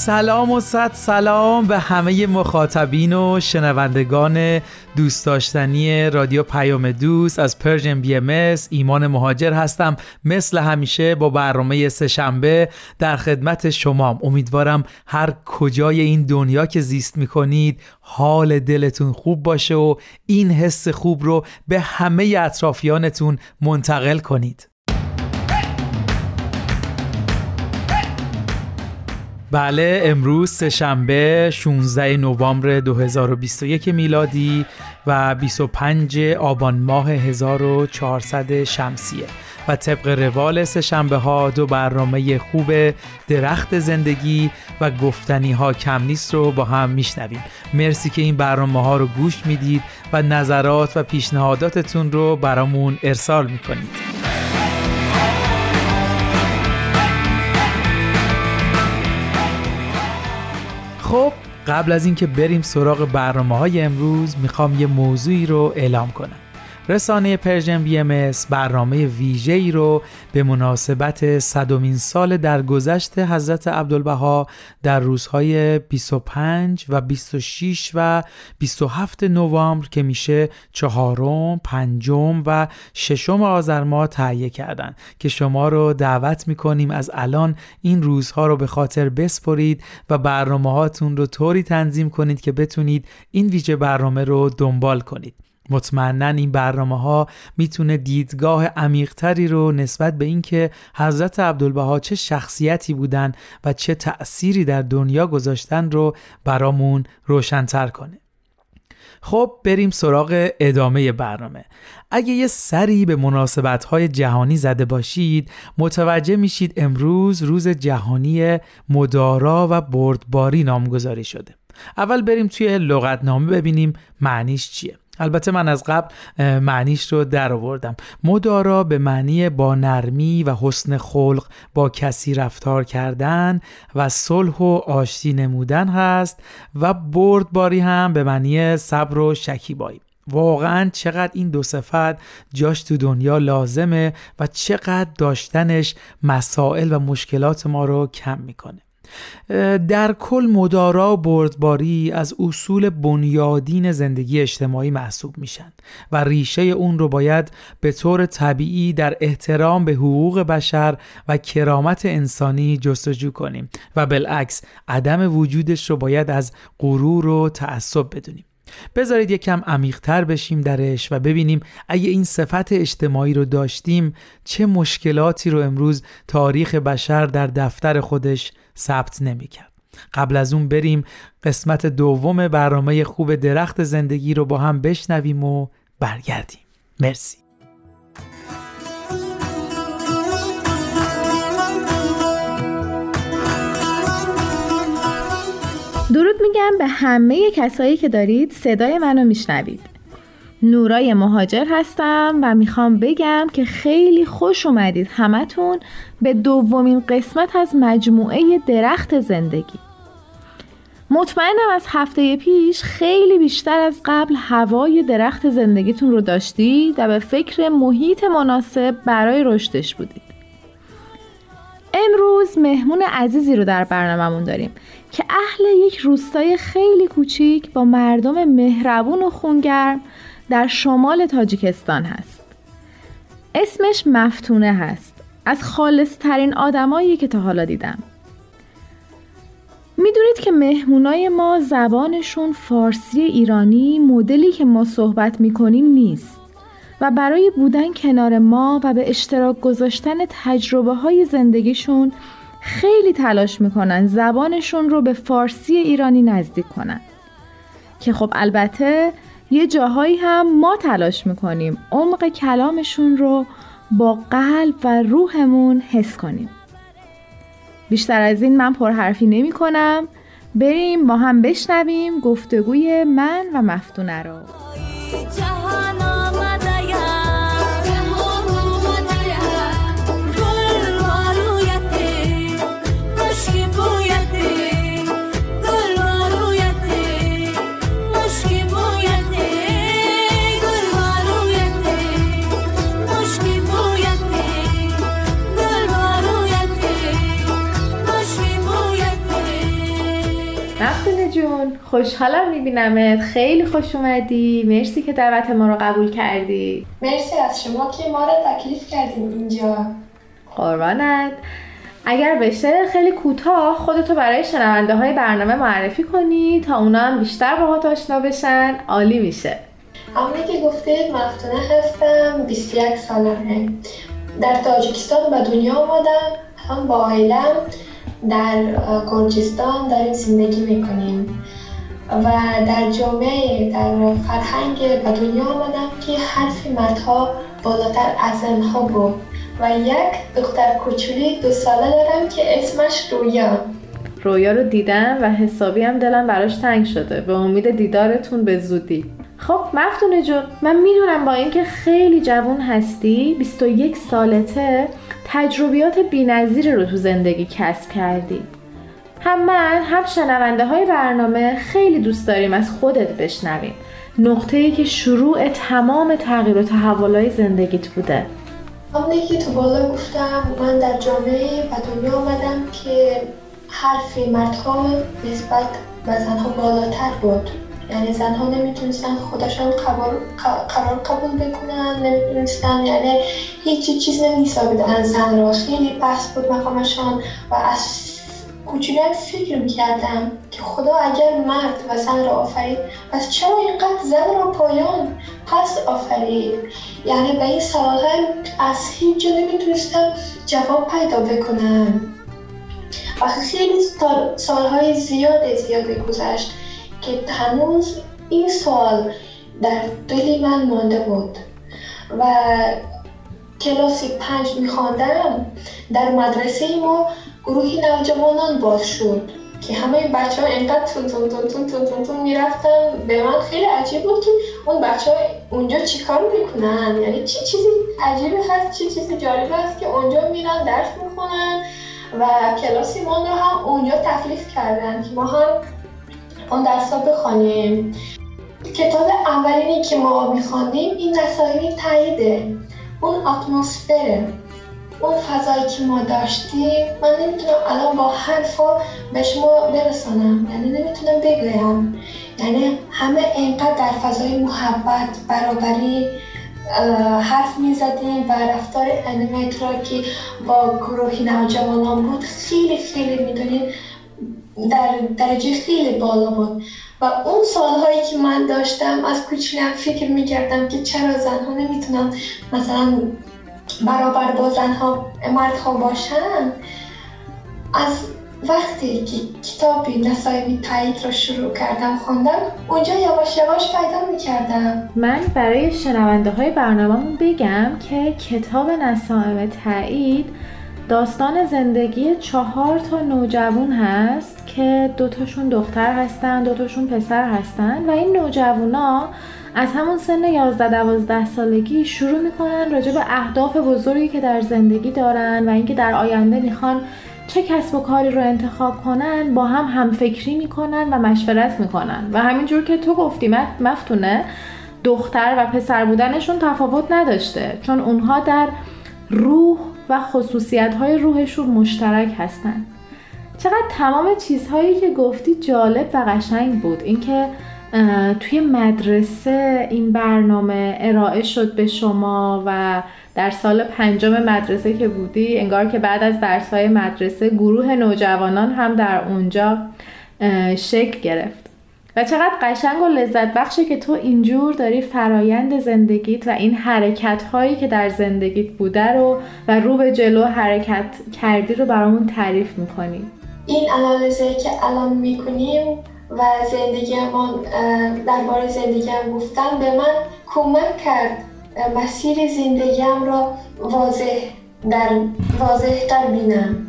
سلام و صد سلام به همه مخاطبین و شنوندگان دوست داشتنی رادیو پیام دوست. از Persian BMS ایمان مهاجر هستم. مثل همیشه با برنامه سهشنبه در خدمت شما امیدوارم هر کجای این دنیا که زیست می‌کنید حال دلتون خوب باشه و این حس خوب رو به همه اطرافیانتون منتقل کنید. بله امروز سهشنبه 16 نوامبر 2021 میلادی و 25 آبان ماه 1400 شمسیه. و طبق روال سهشنبه ها دو برنامه خوب درخت زندگی و گفتنی ها کم نیست رو با هم میشنویم. مرسی که این برنامه ها رو گوش می‌دید و نظرات و پیشنهاداتتون رو برامون ارسال می‌کنید. خب قبل از اینکه بریم سراغ برنامه های امروز می‌خوام یه موضوعی رو اعلام کنم. رسانه Persian BMS برنامه ویژه ای رو به مناسبت صدومین سال درگذشت حضرت عبدالبها در روزهای 25 و 26 و 27 نوامبر که میشه چهارم، پنجم و ششم آذر ماه تهیه کردن که شما رو دعوت می‌کنیم از الان این روزها رو به خاطر بسپرید و برنامه هاتون رو طوری تنظیم کنید که بتونید این ویژه برنامه رو دنبال کنید. مطمئنا این برنامه ها می‌تونه دیدگاه عمیقتری رو نسبت به اینکه حضرت عبدالبها چه شخصیتی بودن و چه تأثیری در دنیا گذاشتن رو برامون روشنتر کنه. خب بریم سراغ ادامه برنامه. اگه یه سری به مناسبت های جهانی زده باشید متوجه میشید امروز روز جهانی مدارا و بردباری نامگذاری شده. اول بریم توی لغتنامه ببینیم معنیش چیه. البته من از قبل معنیش رو در آوردم. مدارا به معنی با نرمی و حسن خلق با کسی رفتار کردن و صلح و آشتی نمودن هست و بردباری هم به معنی صبر و شکیبایی. واقعا چقدر این دو صفت جاش تو دنیا لازمه و چقدر داشتنش مسائل و مشکلات ما رو کم می‌کنه. در کل مدارا و بردباری از اصول بنیادین زندگی اجتماعی محسوب میشن و ریشه اون رو باید به طور طبیعی در احترام به حقوق بشر و کرامت انسانی جستجو کنیم و بالعکس عدم وجودش رو باید از غرور و تعصب بدونیم. بذارید یکم عمیقتر بشیم درش و ببینیم اگه این صفت اجتماعی رو داشتیم چه مشکلاتی رو امروز تاریخ بشر در دفتر خودش ثبت نمی‌کرد. قبل از اون بریم قسمت دوم برنامه خوب درخت زندگی رو با هم بشنویم و برگردیم. مرسی. درود میگم به همه کسایی که دارید صدای منو میشنوید نورای مهاجر هستم و می‌خوام بگم که خیلی خوش اومدید همتون به دومین قسمت از مجموعه درخت زندگی. مطمئنم از هفته پیش خیلی بیشتر از قبل هوای درخت زندگیتون رو داشتید و به فکر محیط مناسب برای رشدش بودید. امروز مهمون عزیزی رو در برنامهمون داریم که اهل یک روستای خیلی کوچیک با مردم مهربون و خونگرم در شمال تاجیکستان هست. اسمش مفتونه هست. از خالص ترین آدمایی که تا حالا دیدم. می‌دونید که مهمونای ما زبانشون فارسی ایرانی مدلی که ما صحبت می‌کنیم نیست. و برای بودن کنار ما و به اشتراک گذاشتن تجربه های زندگیشون خیلی تلاش می‌کنن زبانشون رو به فارسی ایرانی نزدیک کنن. که خب البته یه جاهایی هم ما تلاش می‌کنیم عمق کلامشون رو با قلب و روحمون حس کنیم. بیشتر از این من پرحرفی نمی کنم بریم با هم بشنویم گفتگوی من و مفتونه رو. خوشحالم میبینمت. خیلی خوش اومدی. مرسی که دعوت ما رو قبول کردی. مرسی از شما که ما رو تکلیف کردیم اینجا. قربانت. اگر بشه خیلی کوتاه خودتو برای شنونده های برنامه معرفی کنی تا اونا هم بیشتر باهات آشنا بشن عالی میشه. همونی که گفتید مفتونه هستم 21 سالمه. در تاجیکستان به دنیا آمدم هم با عائلم در گرجستان داریم زندگی می‌کنیم. و در جامعه در فرهنگ به دنیا آمدم که حرف مردها بالاتر از زنها بود. و یک دختر کوچولی دو ساله دارم که اسمش رویا. رویا رو دیدم و حسابی هم دلم براش تنگ شده. به امید دیدارتون به زودی. خب مفتونه جون من می‌دونم با اینکه خیلی جوون هستی 21 سالته تجربیات بینظیر رو تو زندگی کسب کردی. هم من هم شنونده های برنامه خیلی دوست داریم از خودت بشنویم. نقطه ای که شروع تمام تغییر و تحولای زندگیت بوده. همونی که تو بالا گفتم من در جامعه به دنیا آمدم که حرف مردها نسبت به زنها بالاتر بود. یعنی زنها نمی‌تونستن خودشان قرار قبول بکنن نمی‌تونستن یعنی هیچی چیز نمیسابیدن زن را خیلی پس بود مقامشان و از کوچولو فکر می‌کردم که خدا اگر مرد و زن را آفرید پس چرا اینقدر زن را پایان؟ پس آفرید. یعنی به این سوال از هیچ جا نمی‌تونستم جواب پیدا بکنم. و خیلی سالهای زیاد زیاد گذشت که هنوز این سوال در دلی من مانده بود و کلاسی پنج میخواندم در مدرسه ما گروهی نوجوانان باز شد که همه بچه ها اینقدر تون تون تون تون تون تون تون می‌رفتن. به من خیلی عجیب بود که اون بچه ها اونجا چیکار می‌کنن؟ یعنی چی چیزی عجیبی هست؟ چی چیزی جالب است که اونجا میرن درس می‌خونن و کلاسی ما رو هم اونجا تکلیف کردن که ما هم اون درس ها بخوانیم. کتاب اولینی که ما میخواندیم این نصایح تاییده. اون اتمسفره. اون فضایی که ما داشتیم من نمی‌تونم الان با حرفا به شما برسانم. یعنی نمی‌تونم بگویم. یعنی همه اینقدر در فضای محبت برابری حرف می‌زدیم و رفتار انیمیت را که با گروهی نوجوانان بود خیلی خیلی می‌دونید در درجه خیلی بالا بود. و اون سالهایی که من داشتم از کوچولم فکر می‌کردم که چرا زنها نمی‌تونن مثلا برابر با زنها مردها باشن از وقتی که کتابی نصایب تایید رو شروع کردم خوندم اونجا یواش یواش پیدا می‌کردم. من برای شنونده های برنامه بگم که کتاب نصایب تایید داستان زندگی چهار تا نوجوان هست که دوتاشون دختر هستن دوتاشون پسر هستن و این نوجوانا از همون سن 11 12 سالگی شروع می‌کنن راجع به اهداف بزرگی که در زندگی دارن و اینکه در آینده می‌خوان چه کسب و کاری رو انتخاب کنن با هم همفکری می‌کنن و مشورت می‌کنن. و همینجور که تو گفتی مفتونه دختر و پسر بودنشون تفاوت نداشته. چون اونها در روح و خصوصیت های روحشون مشترک هستن. چقدر تمام چیزهایی که گفتی جالب و قشنگ بود. اینکه توی مدرسه این برنامه ارائه شد به شما و در سال پنجم مدرسه که بودی انگار که بعد از درس های مدرسه گروه نوجوانان هم در اونجا شکل گرفت. و چقدر قشنگ و لذت بخشه که تو اینجور داری فرایند زندگیت و این حرکت هایی که در زندگیت بوده رو و رو به جلو حرکت کردی رو برامون تعریف می‌کنی. این انالیزه که الان می‌کنیم و زندگیمون درباره زندگیم گفتن به من کمک کرد مسیر زندگیم را واضح در واضح تر بینم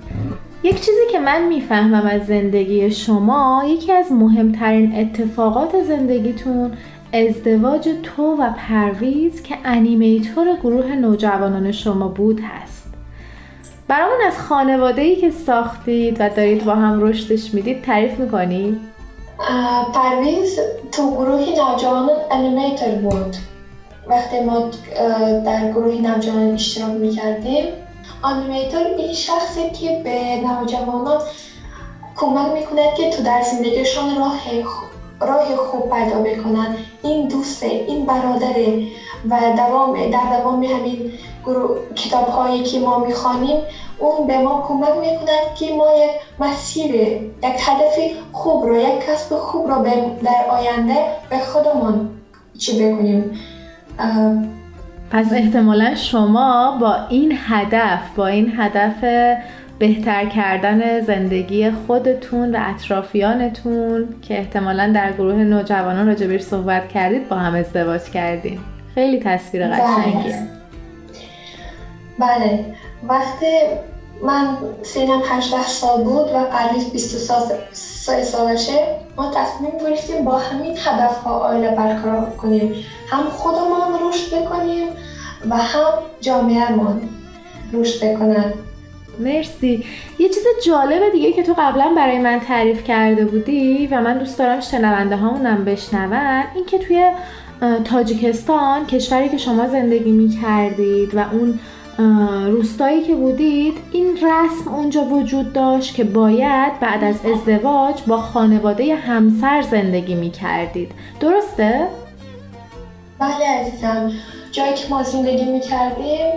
یک چیزی که من می‌فهمم از زندگی شما یکی از مهمترین اتفاقات زندگیتون ازدواج تو و پرویز که انیمیتور گروه نوجوانان شما بود هست برامون از خانواده ای که ساختید و دارید با هم رشدش می‌دید تعریف می‌کنی؟ پرویز تو گروه نوجوانان animator بود. وقتی ما در گروه نوجوانان اشتراک می‌کردیم animator این شخصی که به نوجوانان کمک می‌کند که تو در زندگیشان راه راه خوب پیدا بکنن. این دوسته این برادره و دوام در دوام همین کتاب هایی که ما می‌خوانیم اون به ما کمک می‌کند که ما یک مسیر یک هدف خوب رو یک کسب خوب رو در آینده به خودمون چی بکنیم. پس احتمالا شما با این هدف با این هدف بهتر کردن زندگی خودتون و اطرافیانتون که احتمالا در گروه نوجوانان راجبش صحبت کردید با هم ازدواج کردید خیلی تصویر بله. قشنگیه. بله. وقتی من سینم 18 سال بود و قریب 23 سالشه ما تصمیم گرفتیم با همین هدف ها آیله برقرار کنیم. هم خودمان رشد بکنیم و هم جامعهمان رشد بکنن. مرسی. یه چیز جالب دیگه که تو قبلا برای من تعریف کرده بودی و من دوست دارم شنونده هامونم بشنون این که توی تاجیکستان کشوری که شما زندگی می کردید و اون روستایی که بودید این رسم اونجا وجود داشت که باید بعد از ازدواج با خانواده همسر زندگی می کردید درسته؟ بله عزیزم. جایی که ما زندگی می کردیم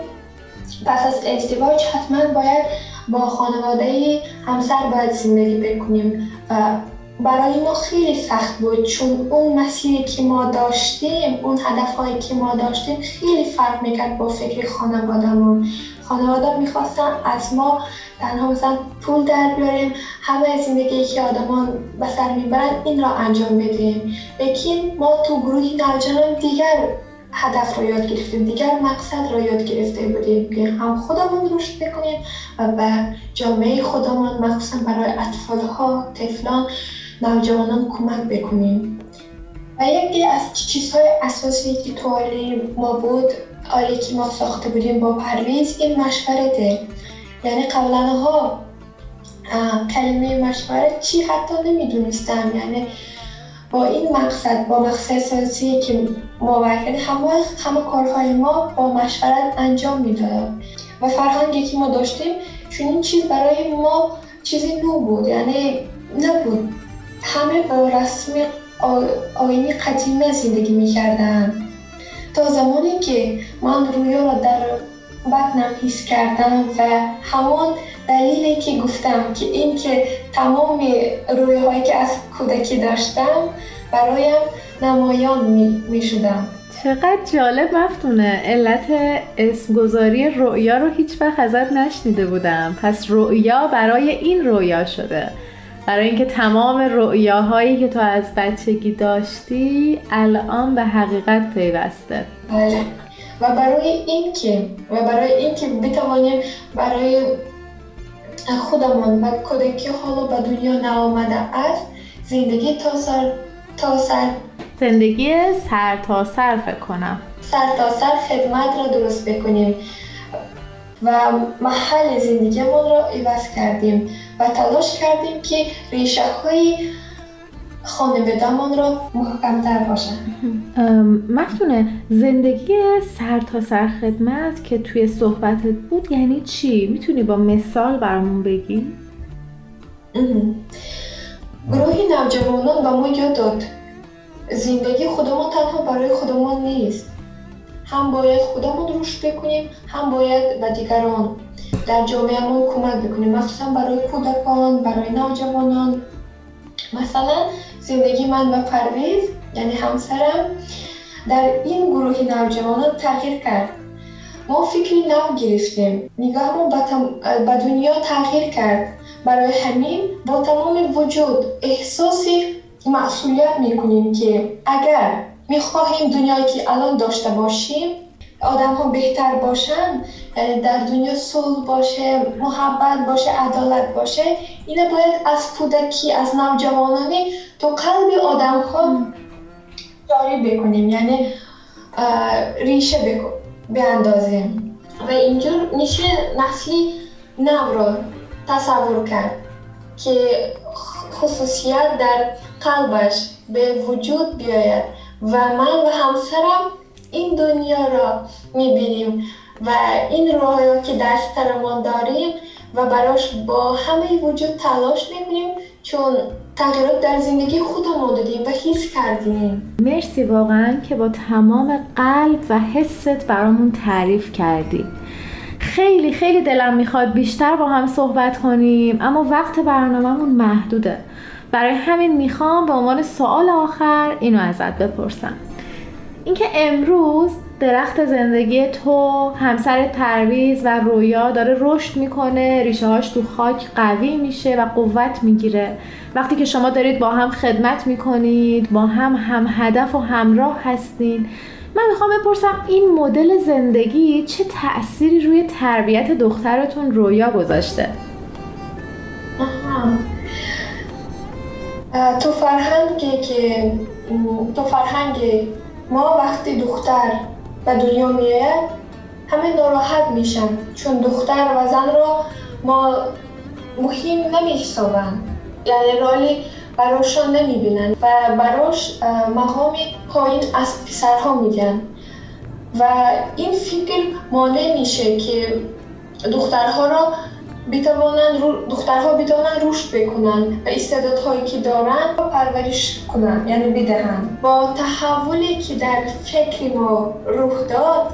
پس از ازدواج حتما باید با خانواده همسر باید زندگی بکنیم. و برای ما خیلی سخت بود چون اون مسیری که ما داشتیم اون هدفهایی که ما داشتیم خیلی فرق می‌کرد با فکر خانوادهمون. خانواده می‌خواستن از ما تنها مثلا پول در بیاریم همه زندگی که آدمان به سر می‌برن این را انجام بدیم. لیکن ما تو گروهی نوجوان دیگر هدف را یاد گرفتیم دیگر مقصد را یاد گرفته بودیم که هم خودمون رشد بکنیم و به جامعه خودمون مخصوصا برای اطفال ها طفلان نوجوانان کمک بکنیم. و یکی از چیزهای اساسی که تو آیله ما بود آیله که ما ساخته بودیم با پرویز این مشورته یعنی قبلا ها کلمه مشورت چی حتی نمی‌دونستم. یعنی با این مقصد با مقصد اساسی که ما یعنی همه همه کارهای ما با مشورت انجام می‌دادم و فرهنگی که ما داشتیم چون این چیز برای ما چیزی نو بود یعنی نبود. همه با رسم آینی قدیمی زندگی می‌کردن. تا زمانی که من رویا را در بطنم حس کردم و همان دلیلی که گفتم که این که تمام رویهایی که از کودکی داشتم برایم نمایان می, شدم چقدر جالب مفتونه علت اسمگذاری رؤیا رو هیچ وقت ازت نشنیده بودم. پس رؤیا برای این رویا شده. برای اینکه تمام رؤیاهایی که تو از بچگی داشتی الان به حقیقت پیوسته. بله. و برای اینکه و برای اینکه بتوانیم برای خودمان و کودکی حالا به دنیا نآمده است زندگی تا سر تا سر زندگی سر تا سر فکر کنم. سر تا سر خدمت را درست بکنیم. و محل زندگیمون را عوض کردیم و تلاش کردیم که ریشه های خانوادهمان را محکمتر باشن مفتونه زندگی سر تا سر خدمت که توی صحبتت بود یعنی چی؟ می‌تونی با مثال برامون بگی؟ گروه نوجوانان با ما یاد داد زندگی خودمان تنها برای خودمان نیست هم باید خودمون رشد بکنیم هم باید به دیگران. در جامعهمون کمک بکنیم مخصوصا برای کودکان برای نوجوانان. مثلا زندگی من و پرویز یعنی همسرم در این گروه نوجوانان تغییر کرد. ما فکری نو گرفتیم. نگاهمون به دنیا تغییر کرد. برای همین با تمام وجود احساس مسئولیت می‌کنیم که اگر می‌خواهیم دنیایی که الان داشته باشیم آدم ها بهتر باشن در دنیا صلح باشه محبت باشه عدالت باشه اینه باید از کودکی از نوجوانانی تو قلب آدم ها جاری بکنیم یعنی ریشه بیاندازیم. و اینجور میشه نسلی نو را تصور کرد که خصوصیت در قلبش به وجود بیاید. و من و همسرم این دنیا را می‌بینیم و این رویا که در سرمان داریم و براش با همه وجود تلاش می‌کنیم چون تغییرات در زندگی خودمون دادیم و حس کردیم. مرسی واقعا که با تمام قلب و حست برامون تعریف کردی. خیلی خیلی دلم می‌خواد بیشتر با هم صحبت کنیم اما وقت برنامهمون محدوده. برای همین می‌خوام به عنوان سوال آخر اینو ازت بپرسم. اینکه امروز درخت زندگی تو همسر ترویز و رویا داره رشد می‌کنه ریشه هاش تو خاک قوی میشه و قوت می‌گیره. وقتی که شما دارید با هم خدمت می‌کنید با هم هم هدف و همراه هستین من می‌خوام بپرسم این مدل زندگی چه تأثیری روی تربیت دخترتون رویا گذاشته؟ تو فرهنگی که تو فرهنگ ما وقتی دختر به دنیا میآید همه ناراحت میشن. چون دختر و زن را ما مهم نمیحسابند یعنی رالی براشان نمی‌بینن و براش مقام پایین از پسرها میگن. و این فکر مانع میشه که دخترها را بتوانند دخترها بتوانند رشد بکنن و استعدادهایی که دارن پرورش کنن یعنی بدهن با تحولی که در فکر ما روح داد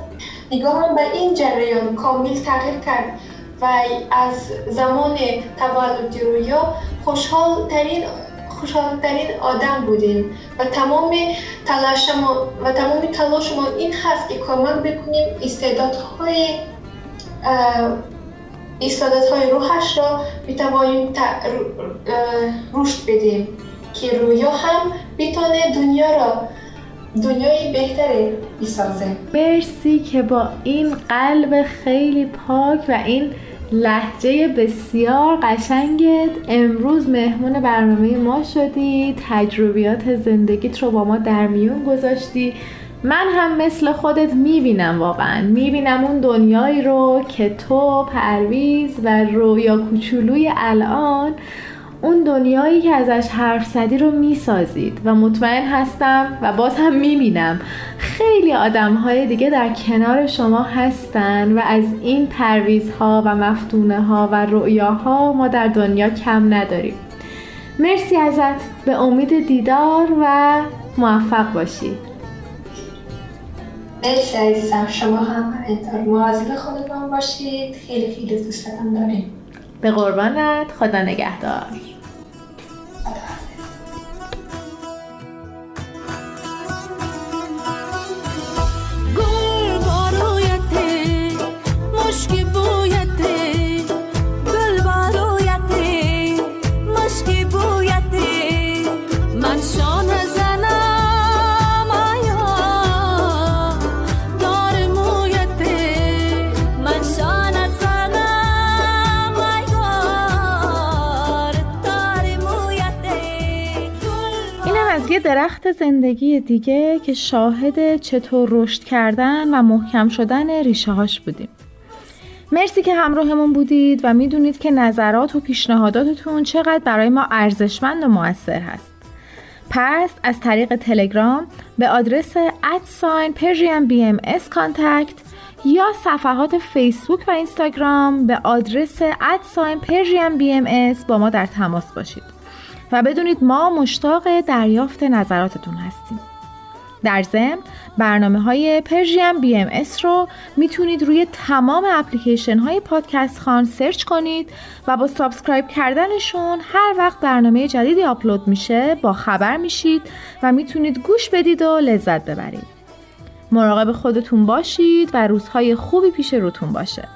نگاهم به این جریان کامل تغییر کرد و از زمان تولد رویا خوشحال ترین خوشحالترین آدم بودیم. و تمام تلاش ما و تمام تلاش ما این هست که کمک بکنیم. استعدادهای های روحش را بتوانیم رشد بدیم که رویا هم بتانه دنیا را دنیای بهتری بسازه مرسی که با این قلب خیلی پاک و این لحجه بسیار قشنگت. امروز مهمون برنامه ما شدی. تجربیات زندگیت رو با ما در میون گذاشتی. من هم مثل خودت می‌بینم واقعا. می‌بینم اون دنیایی رو که تو پرویز و رویا کوچولوی الان اون دنیایی که ازش حرف زدی رو می‌سازید و مطمئن هستم و باز هم می‌بینم. خیلی آدم های دیگه در کنار شما هستن و از این پرویزها و مفتونه ها و رؤیاها ما در دنیا کم نداریم. مرسی ازت. به امید دیدار و موفق باشی. مرسی عزیزم. شما هم اینطور مواظب خودتان باشید. خیلی خیلی دوستتان داریم به قربانت. خدا نگهدار. درخت زندگی دیگه که شاهد چطور رشد کردن و محکم شدن ریشه هاش بودیم. مرسی که همراهمون بودید و می‌دونید که نظرات و پیشنهاداتتون چقدر برای ما ارزشمند و موثر هست. پس از طریق تلگرام به آدرس at sign Persian BMS contact یا صفحات فیسبوک و اینستاگرام به آدرس at sign Persian BMS با ما در تماس باشید. و بدونید ما مشتاق دریافت نظراتتون هستیم. در ضمن برنامه های Persian BMS رو می‌تونید روی تمام اپلیکیشن های پادکست خوان search کنید و با subscribe کردنشون هر وقت برنامه جدیدی آپلود میشه با خبر میشید و می‌تونید گوش بدید و لذت ببرید. مراقب خودتون باشید و روزهای خوبی پیش روتون باشه.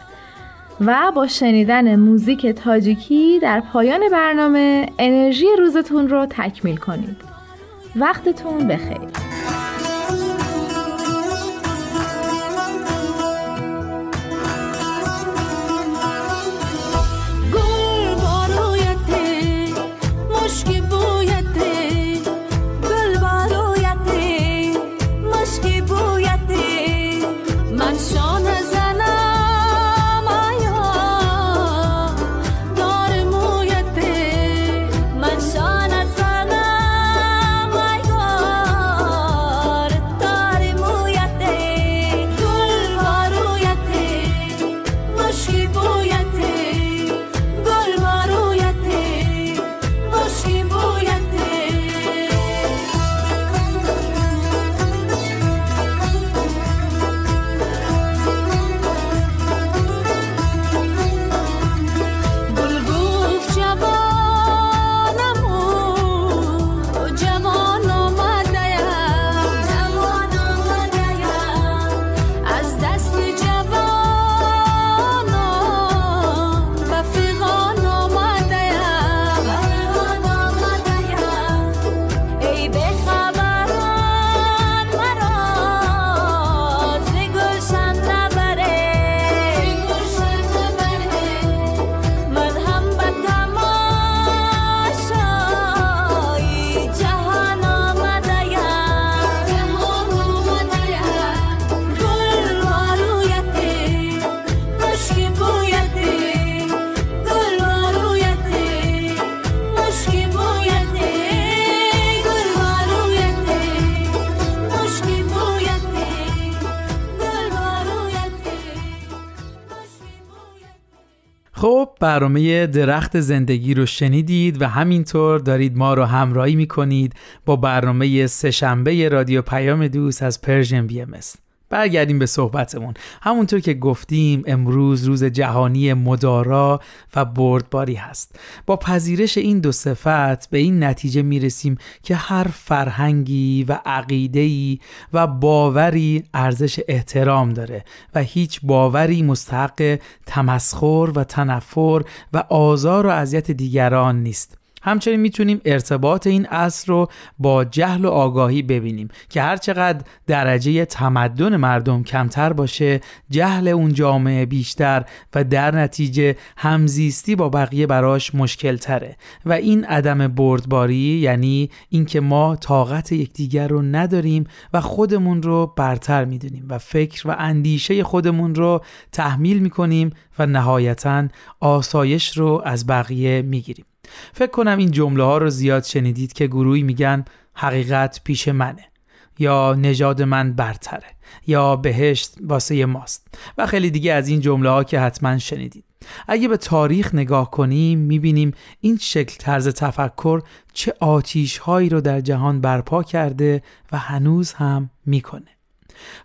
و با شنیدن موزیک تاجیکی در پایان برنامه انرژی روزتون رو تکمیل کنید. وقتتون بخیر. برنامه درخت زندگی رو شنیدید و همینطور دارید ما رو همراهی می‌کنید با برنامه سهشنبه رادیو پیام دوست از Persian BMS برگردیم به صحبتمون. همونطور که گفتیم امروز روز جهانی مدارا و بردباری هست. با پذیرش این دو صفت به این نتیجه می‌رسیم که هر فرهنگی و عقیدهی و باوری ارزش احترام داره و هیچ باوری مستحق تمسخر و تنفر و آزار و اذیت دیگران نیست. همچنین می‌تونیم ارتباط این اصل رو با جهل و آگاهی ببینیم که هرچقدر درجه تمدن مردم کمتر باشه جهل اون جامعه بیشتر و در نتیجه همزیستی با بقیه براش مشکل تره و این عدم بردباری یعنی اینکه ما طاقت یکدیگر رو نداریم و خودمون رو برتر می‌دونیم و فکر و اندیشه خودمون رو تحمیل می‌کنیم و نهایتا آسایش رو از بقیه می‌گیریم. فکر کنم این جمله ها رو زیاد شنیدید که گروهی میگن حقیقت پیش منه یا نژاد من برتره یا بهشت واسه ماست و خیلی دیگه از این جمله ها که حتما شنیدید. اگه به تاریخ نگاه کنیم می‌بینیم این شکل طرز تفکر چه آتیش هایی رو در جهان برپا کرده و هنوز هم می‌کنه.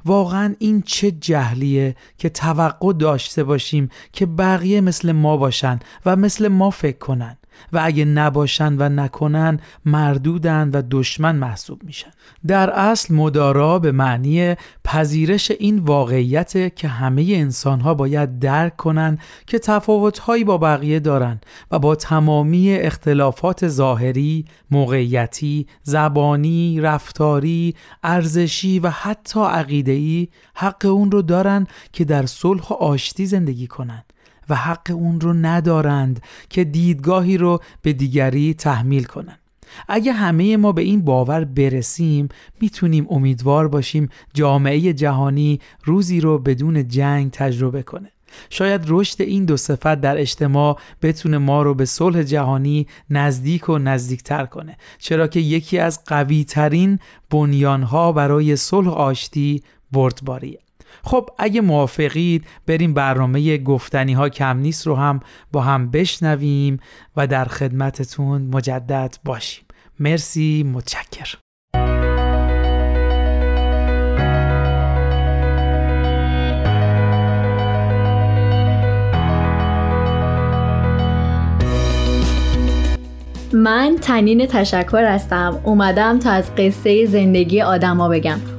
واقعا این چه جهلیه که توقع داشته باشیم که بقیه مثل ما باشن و مثل ما فکر کنن. و اگه نباشن و نکنن مردودن و دشمن محسوب میشن در اصل مدارا به معنی پذیرش این واقعیت که همه انسان ها باید درک کنن که تفاوت هایی با بقیه دارن و با تمامی اختلافات ظاهری، موقعیتی، زبانی، رفتاری، ارزشی و حتی عقیده‌ای حق اون رو دارن که در صلح و آشتی زندگی کنند. و حق اون رو ندارند که دیدگاهی رو به دیگری تحمیل کنند. اگه همه ما به این باور برسیم می‌تونیم امیدوار باشیم جامعه جهانی روزی رو بدون جنگ تجربه کنه. شاید رشد این دو صفت در اجتماع بتونه ما رو به صلح جهانی نزدیک و نزدیکتر کنه چرا که یکی از قوی ترین بنیانها برای صلح آشتی بردباریه خب اگه موافقید بریم برنامه گفتنی ها کم نیست رو هم با هم بشنویم و در خدمتتون مجدد باشیم. مرسی متشکر من تنین تشکر هستم. اومدم تا از قصه زندگی آدما بگم.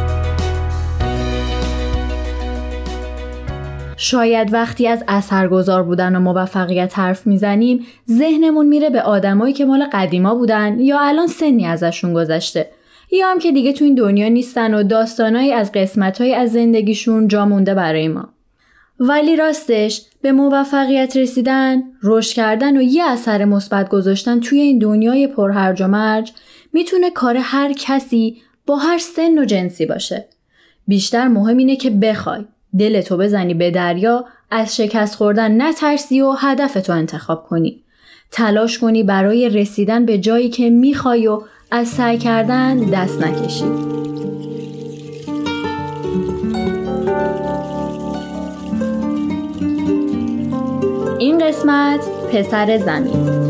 شاید وقتی از اثرگذار بودن و موفقیت حرف می‌زنیم ذهنمون میره به آدمایی که مال قدیما بودن یا الان سنی ازشون گذشته. یا هم که دیگه تو این دنیا نیستن و داستانایی از قسمتهایی از زندگیشون جا مونده برای ما. ولی راستش به موفقیت رسیدن، رشد کردن و یه اثر مثبت گذاشتن توی این دنیای پرهرج و مرج می‌تونه کار هر کسی با هر سن و جنسی باشه. بیشتر مهم اینه که بخوای. دلتو بزنی به دریا از شکست خوردن نترسی و هدفتو انتخاب کنی. تلاش کنی برای رسیدن به جایی که می‌خوای و از سعی کردن دست نکشی. این قسمت پسر زمین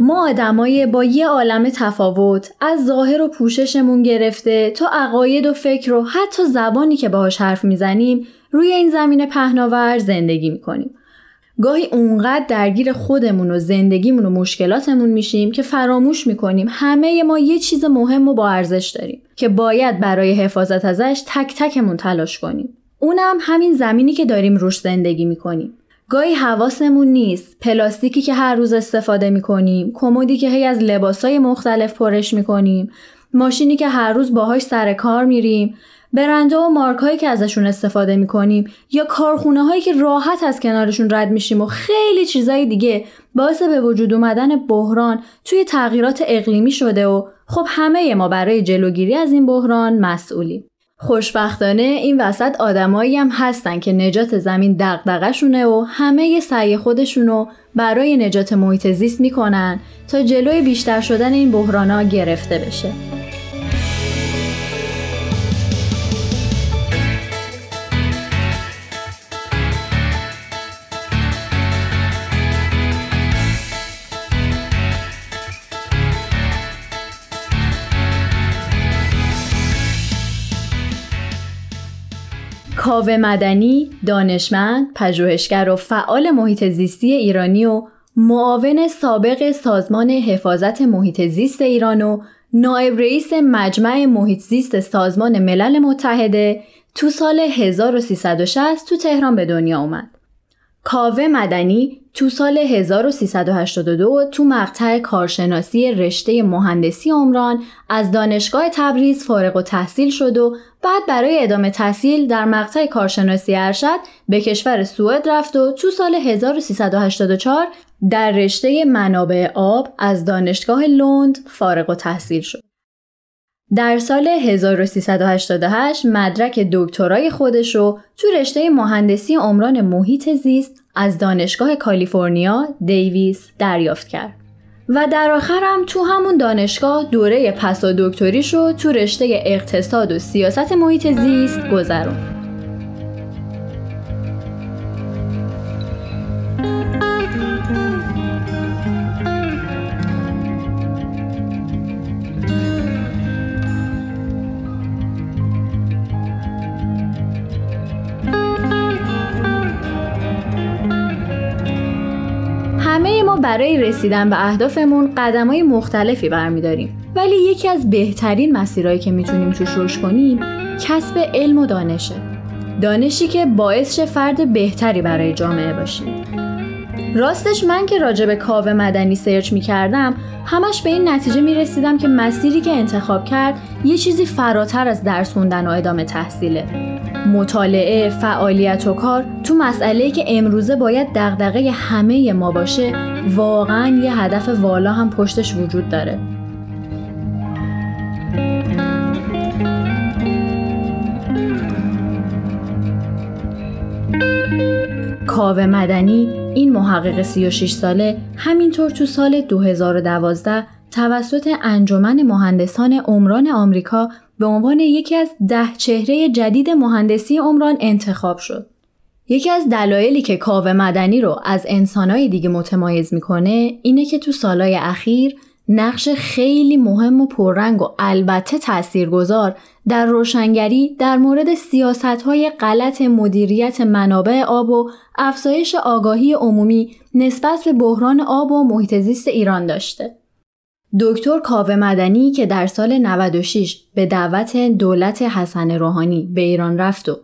ما آدمای با یه عالم تفاوت از ظاهر و پوششمون گرفته تا عقاید و فکر و حتی زبانی که باهاش حرف می‌زنیم روی این زمین پهناور زندگی می‌کنیم. گاهی اونقدر درگیر خودمون و زندگیمون و مشکلاتمون میشیم که فراموش می‌کنیم همه ما یه چیز مهم و با ارزش داریم که باید برای حفاظت ازش تک تکمون تلاش کنیم. اونم همین زمینی که داریم روش زندگی می‌کنیم. گاهی حواسمون نیست پلاستیکی که هر روز استفاده می‌کنیم کمدی که هی از لباسای مختلف پرش می‌کنیم ماشینی که هر روز باهاش سر کار میریم برندها و مارک هایی که ازشون استفاده می‌کنیم یا کارخونه هایی که راحت از کنارشون رد میشیم و خیلی چیزای دیگه باعث به وجود اومدن بحران توی تغییرات اقلیمی شده و خب همه ما برای جلوگیری از این بحران مسئولیم. خوشبختانه این وسط آدمایی هم هستن که نجات زمین دغدغشونه و همه سعی خودشونو برای نجات محیط زیست می‌کنن تا جلوی بیشتر شدن این بحرانا گرفته بشه. کاوه مدنی، دانشمند، پژوهشگر و فعال محیط زیستی ایرانی و معاون سابق سازمان حفاظت محیط زیست ایران و نایب رئیس مجمع محیط زیست سازمان ملل متحده تو سال 1360 تو تهران به دنیا اومد. کاوه مدنی تو سال 1382 تو مقطع کارشناسی رشته مهندسی عمران از دانشگاه تبریز فارغ و تحصیل شد و بعد برای ادامه تحصیل در مقطع کارشناسی ارشد به کشور سوئد رفت و تو سال 1384 در رشته منابع آب از دانشگاه لند فارغ و تحصیل شد. در سال 1388 مدرک دکترای خودش رو تو رشته مهندسی عمران محیط زیست از دانشگاه کالیفرنیا دیویس دریافت کرد. و در آخرم تو همون دانشگاه دوره پسا دکتریش رو تو رشته اقتصاد و سیاست محیط زیست گذروند. برای رسیدن به اهدافمون قدم های مختلفی برمیداریم. ولی یکی از بهترین مسیرهایی که می‌تونیم توش رشد کنیم کسب علم و دانشه. دانشی که باعث شه فرد بهتری برای جامعه باشیم راستش من که راجع به کاوه مدنی سرچ می کردم همش به این نتیجه می رسیدم که مسیری که انتخاب کرد یه چیزی فراتر از درس خوندن و ادامه تحصیله. مطالعه، فعالیت و کار تو مسئله که امروزه باید دغدغه همه ما باشه واقعا یه هدف والا هم پشتش وجود داره. کاوه مدنی این محقق 36 ساله همینطور تو سال 2012 توسط انجمن مهندسان عمران آمریکا به عنوان یکی از ده چهره جدید مهندسی عمران انتخاب شد. یکی از دلایلی که کاوه مدنی رو از انسانهای دیگه متمایز می‌کنه اینه که تو سالهای اخیر نقش خیلی مهم و پررنگ و البته تاثیرگذار در روشنگری در مورد سیاست های غلط مدیریت منابع آب و افزایش آگاهی عمومی نسبت به بحران آب و محیط زیست ایران داشته. دکتر کاوه مدنی که در سال 96 به دعوت دولت حسن روحانی به ایران رفت و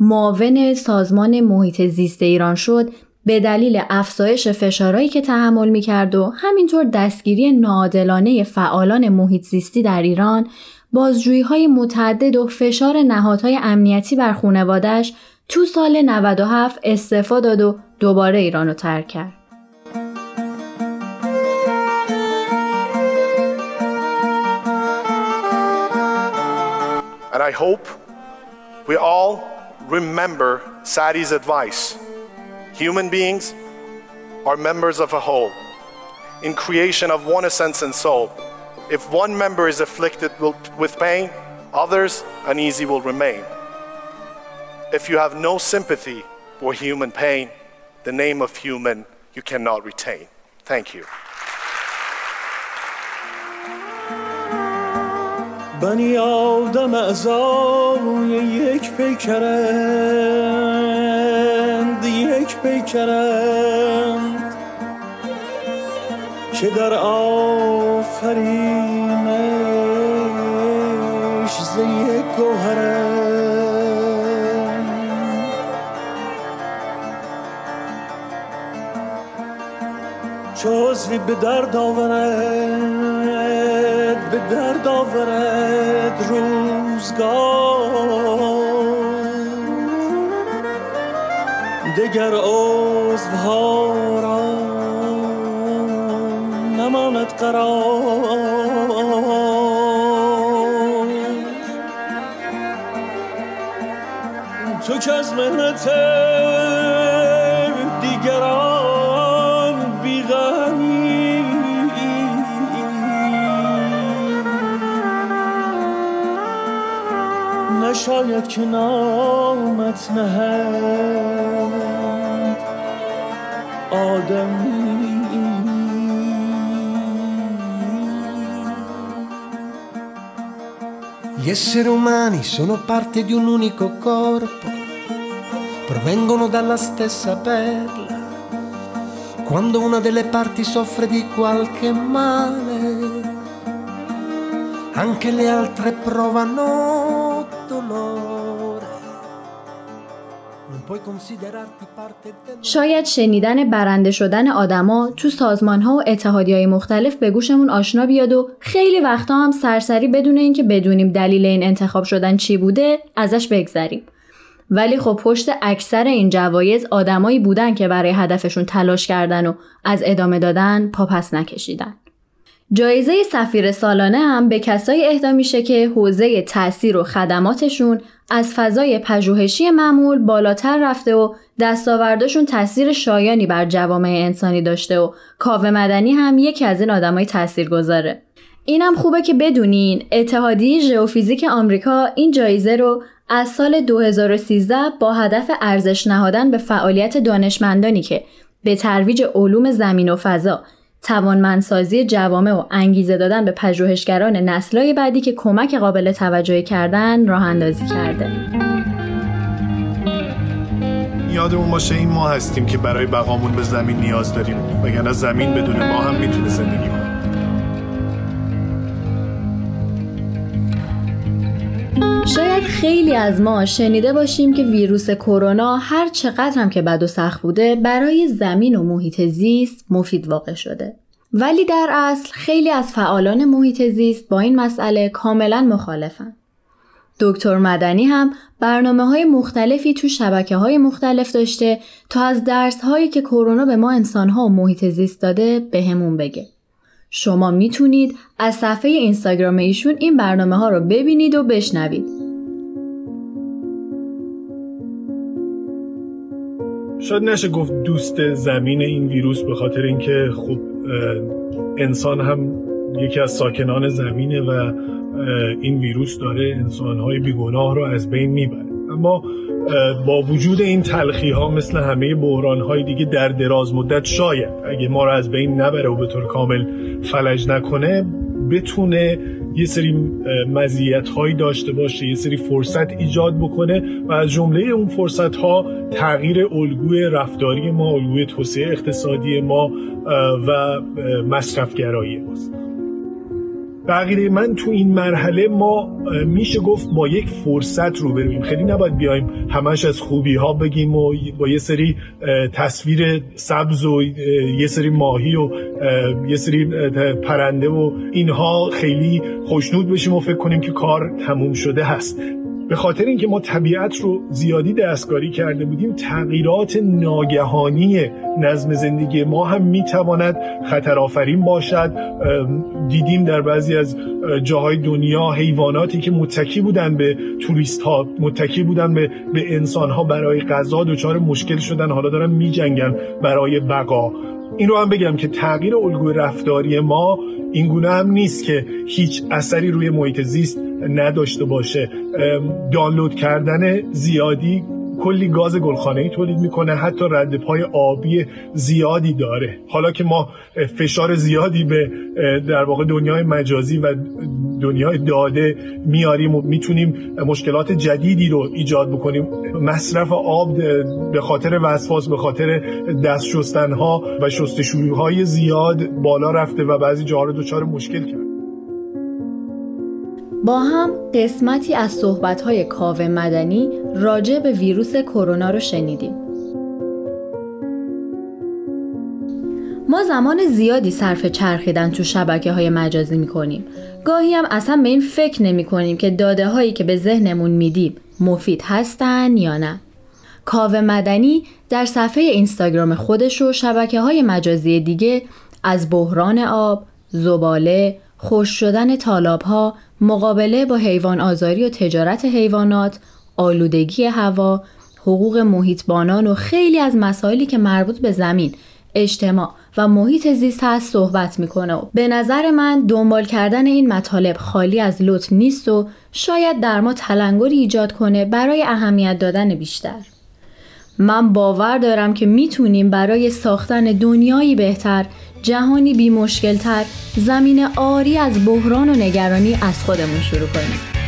معاون سازمان محیط زیست ایران شد به دلیل افزایش فشارهایی که تحمل می کرد و همینطور دستگیری ناعادلانه فعالان محیط زیستی در ایران بازجویی های متعدد و فشار نهادهای امنیتی بر خونوادش تو سال 97 استعفا داد و دوباره ایران رو ترک کرد. And I hope we all remember Sadi's advice. Human beings are members of a whole. In creation of one essence and soul, if one member is afflicted with pain, others uneasy will remain. If you have no sympathy for human pain, the name of human you cannot retain. Thank you. بنی آدم اعضای یک پیکرند یک پیکرند که در آفرینش ز یک گوهرند چوزوی به درد آورد به درد آورد روزگار. دگر عضوها را نماند قرار. تو که از مهنت دیگران بیغمی. نشاید که نامت نهند آدمی Gli esseri umani sono parte di un unico corpo, provengono dalla stessa perla. Quando una delle parti soffre di qualche male, anche le altre provano شاید شنیدن برنده شدن آدما تو سازمان ها و اتحادی مختلف به گوشمون آشنا بیاد و خیلی وقتا هم سرسری بدون اینکه بدونیم دلیل این انتخاب شدن چی بوده ازش بگذریم. ولی خب پشت اکثر این جوایز آدمایی بودن که برای هدفشون تلاش کردن و از ادامه دادن پاپس نکشیدن. جایزه سفیر سالانه هم به کسایی اهدا میشه که حوزه تأثیر و خدماتشون از فضای پژوهشی معمول بالاتر رفته و دستاوردشون تاثیر شایانی بر جوامع انسانی داشته و کاوه مدنی هم یکی از این آدمای تأثیر گذاره. اینم خوبه که بدونین اتحادیه ژئوفیزیک آمریکا این جایزه رو از سال 2013 با هدف ارزش نهادن به فعالیت دانشمندانی که به ترویج علوم زمین و فضا توانمندسازی جوامع و انگیزه دادن به پژوهشگران نسلهای بعدی که کمک قابل توجهی کردن راه اندازی کرده. یادمون باشه این ما هستیم که برای بقامون به زمین نیاز داریم وگرنه زمین بدون ما هم می‌تونه زندگی کنه شاید خیلی از ما شنیده باشیم که ویروس کرونا هر چقدر هم که بد و سخت بوده برای زمین و محیط زیست مفید واقع شده. ولی در اصل خیلی از فعالان محیط زیست با این مسئله کاملا مخالفن. دکتر مدنی هم برنامه های مختلفی تو شبکه های مختلف داشته تا از درس هایی که کرونا به ما انسان ها و محیط زیست داده به همون بگه. شما می‌تونید از صفحه اینستاگرام ایشون این برنامه ها رو ببینید و بشنوید. شاید نشه گفت دوست زمین این ویروس به خاطر اینکه خب انسان هم یکی از ساکنان زمینه و این ویروس داره انسانهای بیگناه رو از بین می‌بره. اما با وجود این تلخی ها مثل همه بحران های دیگه در دراز مدت شاید اگه ما رو از بین نبره و به طور کامل فلج نکنه بتونه یه سری مزیت هایی داشته باشه یه سری فرصت ایجاد بکنه و از جمله اون فرصت ها تغییر الگوی رفتاری ما الگوی توسعه اقتصادی ما و مصرفگرایی ماست. بقیه من تو این مرحله ما میشه گفت با یک فرصت رو بریم. خیلی نباید بیایم همش از خوبی ها بگیم و با یه سری تصویر سبز و یه سری ماهی و یه سری پرنده و اینها خیلی خوشنود بشیم و فکر کنیم که کار تموم شده هست. به خاطر اینکه ما طبیعت رو زیادی دستکاری کرده بودیم تغییرات ناگهانی نظم زندگی ما هم می‌تواند خطر آفرین باشد دیدیم در بعضی از جاهای دنیا حیواناتی که متکی بودن به توریست ها متکی بودن به, به انسان ها برای غذا دچار مشکل شدن حالا دارن میجنگن برای بقا. این رو هم بگم که تغییر الگوی رفتاری ما این گونه هم نیست که هیچ اثری روی محیط زیست نداشته باشه. دانلود کردن زیادی کلی گاز گلخانه‌ای تولید می‌کنه حتی رد پای آبی زیادی داره. حالا که ما فشار زیادی به در واقع دنیای مجازی و دنیای داده میاریم و می‌تونیم مشکلات جدیدی رو ایجاد بکنیم. مصرف آب به خاطر وسواس به خاطر دست شستنها و شستشویهای زیاد بالا رفته و بعضی جاها رو دچار مشکل کرد با هم قسمتی از صحبت‌های کاوه مدنی راجع به ویروس کرونا رو شنیدیم. ما زمان زیادی صرف چرخیدن تو شبکه های مجازی می‌کنیم. گاهی هم اصلا به این فکر نمی کنیم که داده هایی که به ذهنمون میدیم مفید هستن یا نه. کاوه مدنی در صفحه اینستاگرام خودش و شبکه های مجازی دیگه از بحران آب، زباله، خوش شدن طالاب ها، مقابله با حیوان آزاری و تجارت حیوانات، آلودگی هوا، حقوق محیطبانان و خیلی از مسائلی که مربوط به زمین، اجتماع و محیط زیست هست صحبت می‌کنه و به نظر من دنبال کردن این مطالب خالی از لطف نیست و شاید در ما تلنگری ایجاد کنه برای اهمیت دادن بیشتر. من باور دارم که می‌تونیم برای ساختن دنیایی بهتر جهانی بی مشکل تر زمین آری از بحران و نگرانی از خودمون شروع کنیم.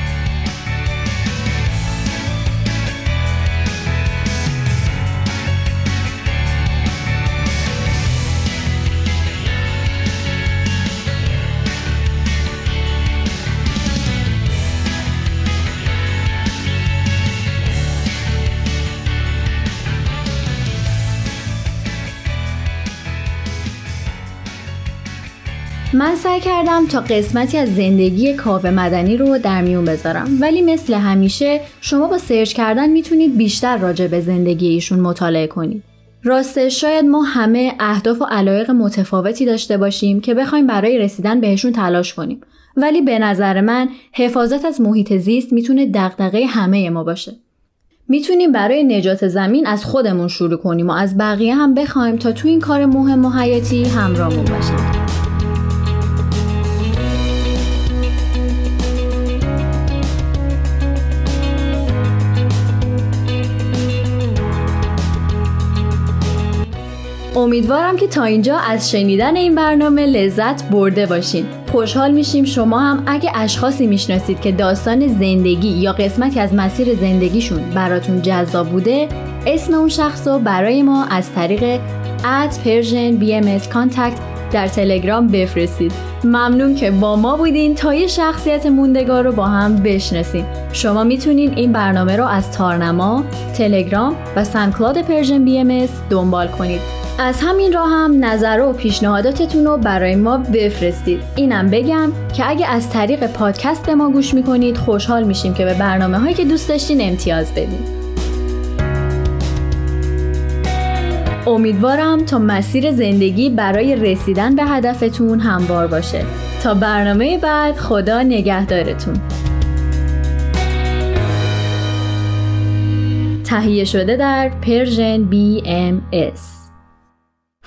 من سعی کردم تا قسمتی از زندگی کاوه مدنی رو در میون بذارم ولی مثل همیشه شما با سرچ کردن می‌تونید بیشتر راجع به زندگی ایشون مطالعه کنید. راستش شاید ما همه اهداف و علایق متفاوتی داشته باشیم که بخوایم برای رسیدن بهشون تلاش کنیم ولی به نظر من حفاظت از محیط زیست می‌تونه دغدغه همه ما باشه. می‌تونیم برای نجات زمین از خودمون شروع کنیم و از بقیه هم بخوایم تا تو این کار مهم و حیاتی همراهمون باشیم. امیدوارم که تا اینجا از شنیدن این برنامه لذت برده باشین. خوشحال میشیم شما هم اگه اشخاصی می‌شناسید که داستان زندگی یا قسمتی از مسیر زندگیشون براتون جذاب بوده اسم اون شخص رو برای ما از طریق at Persian BMS Contact در تلگرام بفرستید. ممنون که با ما بودین تا یه شخصیت موندگار رو با هم بشناسین شما می‌تونین این برنامه رو از تارنما، تلگرام و SoundCloud Persian BMS دنبال کنید. از همین راه هم نظر و پیشنهاداتتون رو برای ما بفرستید. اینم بگم که اگه از طریق پادکست به ما گوش می‌کنید خوشحال میشیم که به برنامه هایی که دوست داشتین امتیاز بدید امیدوارم تا مسیر زندگی برای رسیدن به هدفتون هموار باشه. تا برنامه بعد خدا نگهدارتون. تهیه شده در Persian BMS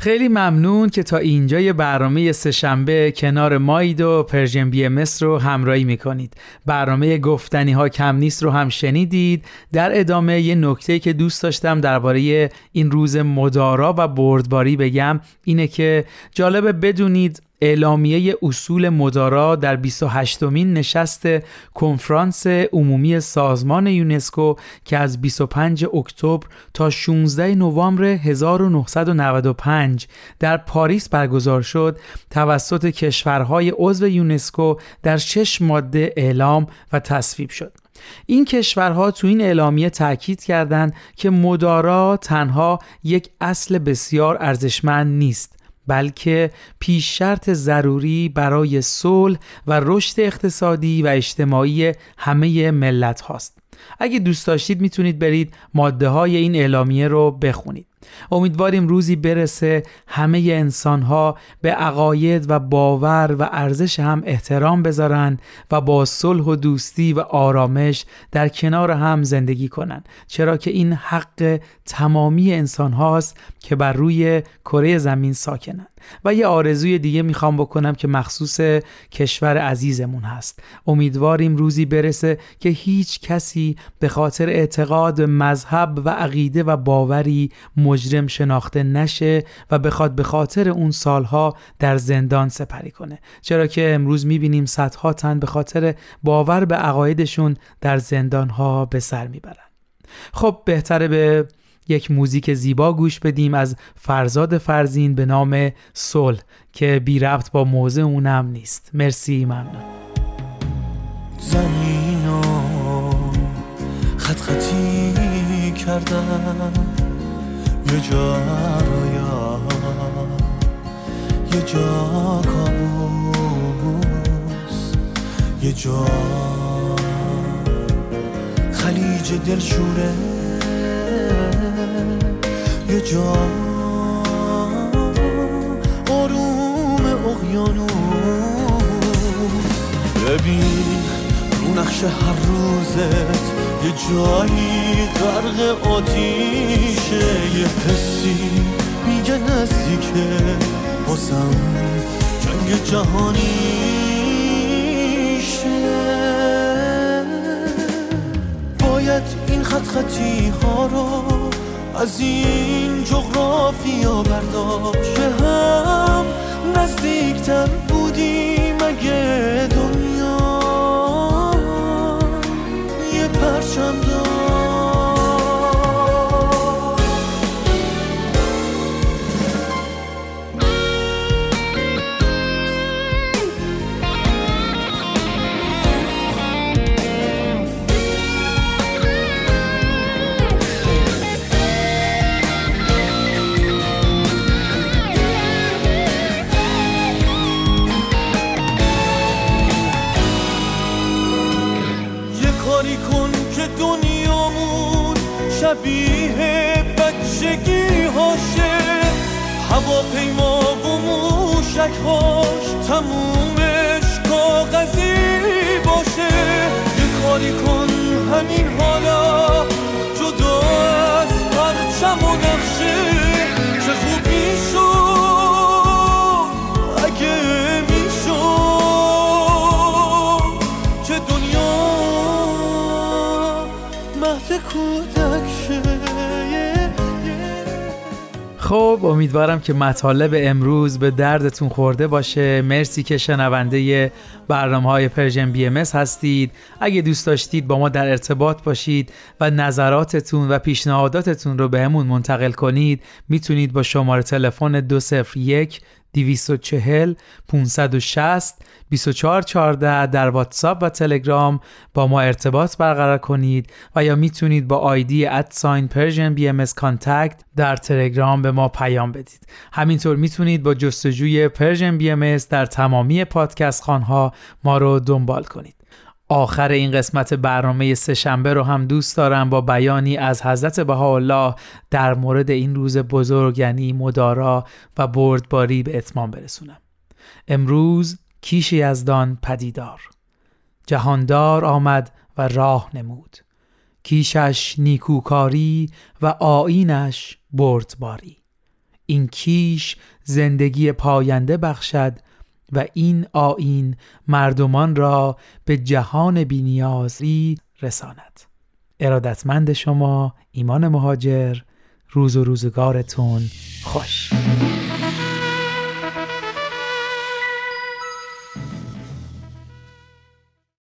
خیلی ممنون که تا اینجای برنامه سهشنبه کنار ماید و Persian BMS رو همراهی می‌کنید. برنامه گفتنی ها کم نیست رو هم شنیدید. در ادامه یه نکته که دوست داشتم درباره این روز مدارا و بردباری بگم اینه که جالبه بدونید اعلامیه اصول مدارا در 28 مین نشست کنفرانس عمومی سازمان یونسکو که از 25 اکتبر تا 16 نوامبر 1995 در پاریس برگزار شد توسط کشورهای عضو یونسکو در شش ماده اعلام و تصویب شد. این کشورها تو این اعلامیه تاکید کردند که مدارا تنها یک اصل بسیار ارزشمند نیست. بلکه پیش شرط ضروری برای صلح و رشد اقتصادی و اجتماعی همه ملت هاست. اگه دوست داشتید می‌تونید برید ماده های این اعلامیه رو بخونید. امیدواریم روزی برسه همه انسان ها به عقاید و باور و ارزش هم احترام بذارن و با صلح و دوستی و آرامش در کنار هم زندگی کنند چرا که این حق تمامی انسان هاست که بر روی کره زمین ساکنند و یه آرزوی دیگه می‌خوام بکنم که مخصوص کشور عزیزمون هست. امیدواریم روزی برسه که هیچ کسی به خاطر اعتقاد مذهب و عقیده و باوری مجرم شناخته نشه و بخواد به خاطر اون سالها در زندان سپری کنه. چرا که امروز می‌بینیم صدها تن به خاطر باور به عقایدشون در زندانها به سر می‌برن. خب بهتره به یک موزیک زیبا گوش بدیم از فرزاد فرزین به نام صلح که بی ربط با موضع اونم نیست. مرسی ممنون. زمین خط خطی کردم. یه جا رویا یه جا کابوس. یه جا خلیج دلشوره. یه جا آروم اقیانوس. ببین رو نقش هر روزت. یه جایی غرق آتیشه یه حسی میگه نزدیکه باسم جنگ جهانیشه. باید این خط خطی ها رو از این جغرافیا برداشت. هم نزدیکتر بودیم اگه دنیا موشک هاش تمومش کاغذی باشه. یه کاری کن همین حالا جدا از پرچم و نقشه. خب امیدوارم که مطالب امروز به دردتون خورده باشه. مرسی که شنونده برنامه های Persian BMS هستید. اگه دوست داشتید با ما در ارتباط باشید و نظراتتون و پیشنهاداتتون رو بهمون منتقل کنید می‌تونید با شماره تلفن 201 240 560 2414 در واتساپ و تلگرام. با ما ارتباط برقرار کنید و یا می‌تونید با آیدی at sign Persian BMS contact در تلگرام به ما پیام بدید. همینطور می‌تونید با جستجوی Persian BM در تمامی پادکست خانها ما رو دنبال کنید. آخر این قسمت برنامه سهشنبه رو هم دوست دارم با بیانی از حضرت بهاءالله در مورد این روز بزرگ یعنی مدارا و بردباری به اتمام برسونم. امروز کیش یزدان پدیدار. جهاندار آمد و راه نمود. کیشش نیکوکاری و آینش بردباری. این کیش زندگی پاینده بخشد و این آین مردمان را به جهان بینیازی رساند. ارادتمند شما ایمان مهاجر روز و روزگارتون خوش.